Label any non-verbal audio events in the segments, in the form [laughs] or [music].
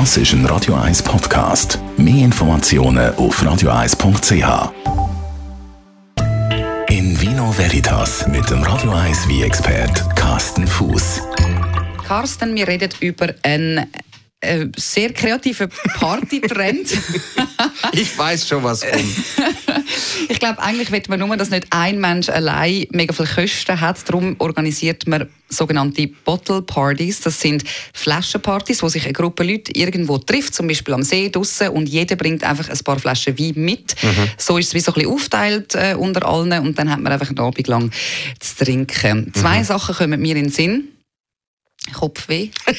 Das ist ein Radio 1 Podcast. Mehr Informationen auf radio1.ch. In Vino Veritas mit dem Radio 1 wie expert Carsten Fuß. Carsten, wir reden über einen äh, sehr kreativen Partytrend. [laughs] ich weiß schon, was kommt. [laughs] ich glaube, eigentlich will man nur, dass nicht ein Mensch allein mega viel Kosten hat. Darum organisiert man sogenannte Bottle Parties. Das sind Flaschenpartys, wo sich eine Gruppe Leute irgendwo trifft, zum Beispiel am See draussen, und jeder bringt einfach ein paar Flaschen Wein mit. Mhm. So ist es wie so ein bisschen aufteilt äh, unter allen und dann hat man einfach einen Abend lang zu trinken. Zwei mhm. Sachen kommen mir in den Sinn. Kopfweh. [laughs]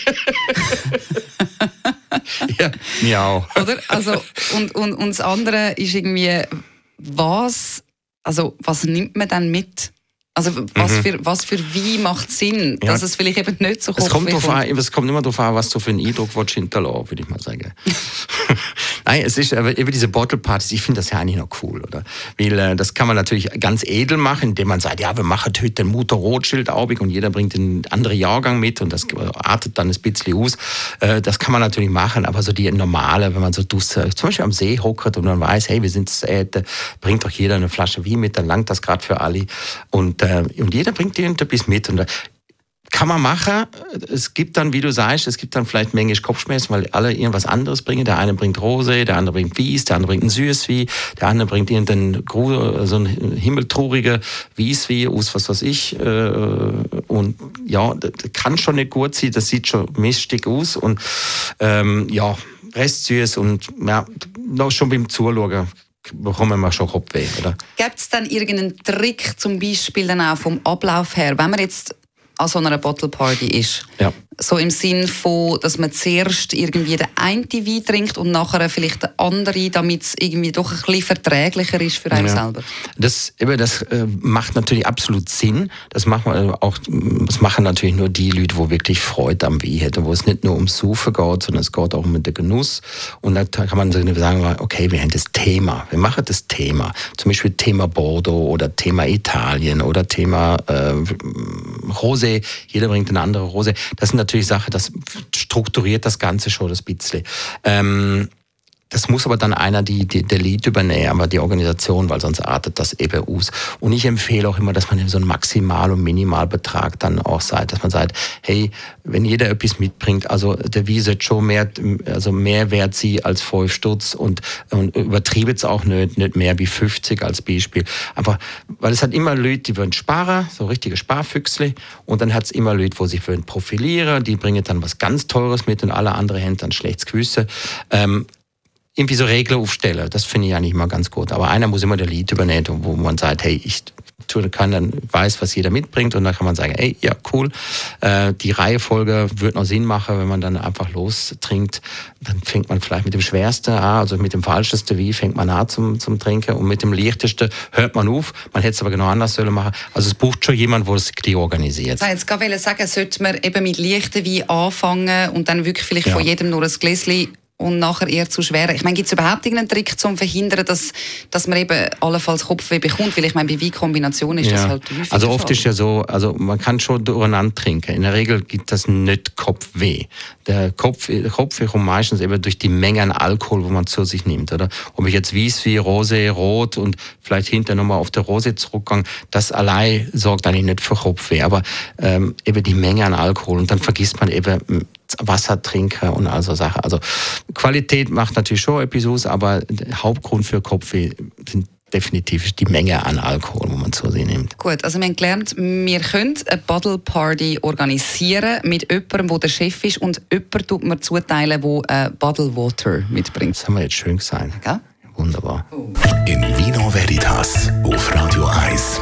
ja, mir auch. Oder? Also, und, und, und das andere ist irgendwie, was, also, was nimmt man dann mit? Also was, mhm. für, was für wie macht Sinn, ja. dass es vielleicht eben nicht so kommt? Es kommt, drauf an, es kommt immer darauf an, was du für einen Eindruck willst hinterlassen, würde ich mal sagen. [laughs] Nein, es ist aber über diese Bottle Partys, ich finde das ja eigentlich noch cool, oder? Weil äh, das kann man natürlich ganz edel machen, indem man sagt, ja, wir machen heute den Mutter Rothschild aubig und jeder bringt einen anderen Jahrgang mit und das artet dann ein bisschen aus. Äh, das kann man natürlich machen, aber so die normale, wenn man so dusse, zum Beispiel am See hockert und man weiß, hey, wir sind äh, bringt doch jeder eine Flasche Wein mit, dann langt das gerade für alle und äh, und jeder bringt irgendetwas mit. Und kann man machen. Es gibt dann, wie du sagst, es gibt dann vielleicht manchmal Kopfschmerzen, weil alle irgendwas anderes bringen. Der eine bringt Rose, der andere bringt Wies, der andere bringt ein Süßwie, der andere bringt irgendein so ein himmeltrauriger Wieswie aus was weiß ich. Äh, und ja, das kann schon nicht gut sein, das sieht schon mistig aus. Und ähm, ja, Rest süß und ja, noch schon beim Zuschauen bekommen wir schon Kopfweh, oder? Gibt es dann irgendeinen Trick, zum Beispiel dann auch vom Ablauf her, wenn man jetzt an so einer Bottle Party ist? Ja. So im Sinn von, dass man zuerst irgendwie den einen Wein trinkt und nachher vielleicht den anderen, damit es irgendwie doch ein bisschen verträglicher ist für einen ja. selber. Das, eben, das äh, macht natürlich absolut Sinn. Das, macht man auch, das machen natürlich nur die Leute, wo wirklich Freude am Wein hätten, wo es nicht nur ums Saufen geht, sondern es geht auch um den Genuss. Und da kann man sagen, okay, wir haben das Thema. Wir machen das Thema. Zum Beispiel Thema Bordeaux oder Thema Italien oder Thema äh, Rosé. Jeder bringt eine andere Rosé. Das sind natürlich Sache, das strukturiert das Ganze schon ein bisschen. Ähm, das muss aber dann einer die, die, der Lead übernehmen, aber die Organisation, weil sonst artet das eben aus. Und ich empfehle auch immer, dass man so einen Maximal- und Minimalbetrag dann auch sagt, dass man sagt, hey, wenn jeder etwas mitbringt, also der Wiese schon mehr, also mehr wert sie als fünf Stutz und, und übertriebe es auch nicht, nicht mehr wie 50 als Beispiel. Einfach, weil es hat immer Leute, die wollen sparen, so richtige Sparfüchsle, und dann hat es immer Leute, wo sich wollen profilieren, die bringen dann was ganz Teures mit und alle anderen haben dann schlechtes Gewissen. Ähm, irgendwie so Regeln aufstellen. Das finde ich eigentlich immer ganz gut. Aber einer muss immer der Lied übernehmen, wo man sagt, hey, ich tue kann, dann weiß, was jeder mitbringt und dann kann man sagen, hey, ja, cool. Äh, die Reihefolge wird noch Sinn machen, wenn man dann einfach lostrinkt. Dann fängt man vielleicht mit dem Schwersten an, also mit dem Falschesten, wie fängt man an zum, zum Trinken und mit dem Leichtesten hört man auf. Man hätte es aber genau anders sollen machen. Also es braucht schon jemand, der es organisiert. Ich jetzt gerade sagen, sollte man eben mit leichten Wein anfangen und dann wirklich vielleicht ja. von jedem nur ein Gläschen und nachher eher zu schwer. Ich meine, gibt es überhaupt irgendeinen Trick, um zu verhindern, dass, dass man eben allenfalls Kopfweh bekommt? Weil ich meine, bei Weinkombination ist ja. das halt häufig Also oft ist ja so, also man kann schon durcheinander trinken. In der Regel gibt das nicht Kopfweh. Der Kopf, Kopfweh kommt meistens eben durch die Menge an Alkohol, wo man zu sich nimmt, oder? Ob ich jetzt weiß wie Rose, Rot und vielleicht hinterher nochmal auf der Rose zurückgehe, das allein sorgt eigentlich nicht für Kopfweh. Aber ähm, eben die Menge an Alkohol und dann vergisst man eben Wasser trinken und also Sachen. Also Qualität macht natürlich schon etwas aber der Hauptgrund für Kopfweh sind definitiv die Menge an Alkohol, wo man zu sich nimmt. Gut, also wir haben gelernt, wir können eine Bottle Party organisieren mit jemandem, der der Chef ist und jemand tut mir zuteilen, der Bottle Water mitbringt. Das haben wir jetzt schön gesagt. Gell? Wunderbar. In Vino Veritas auf Radio 1.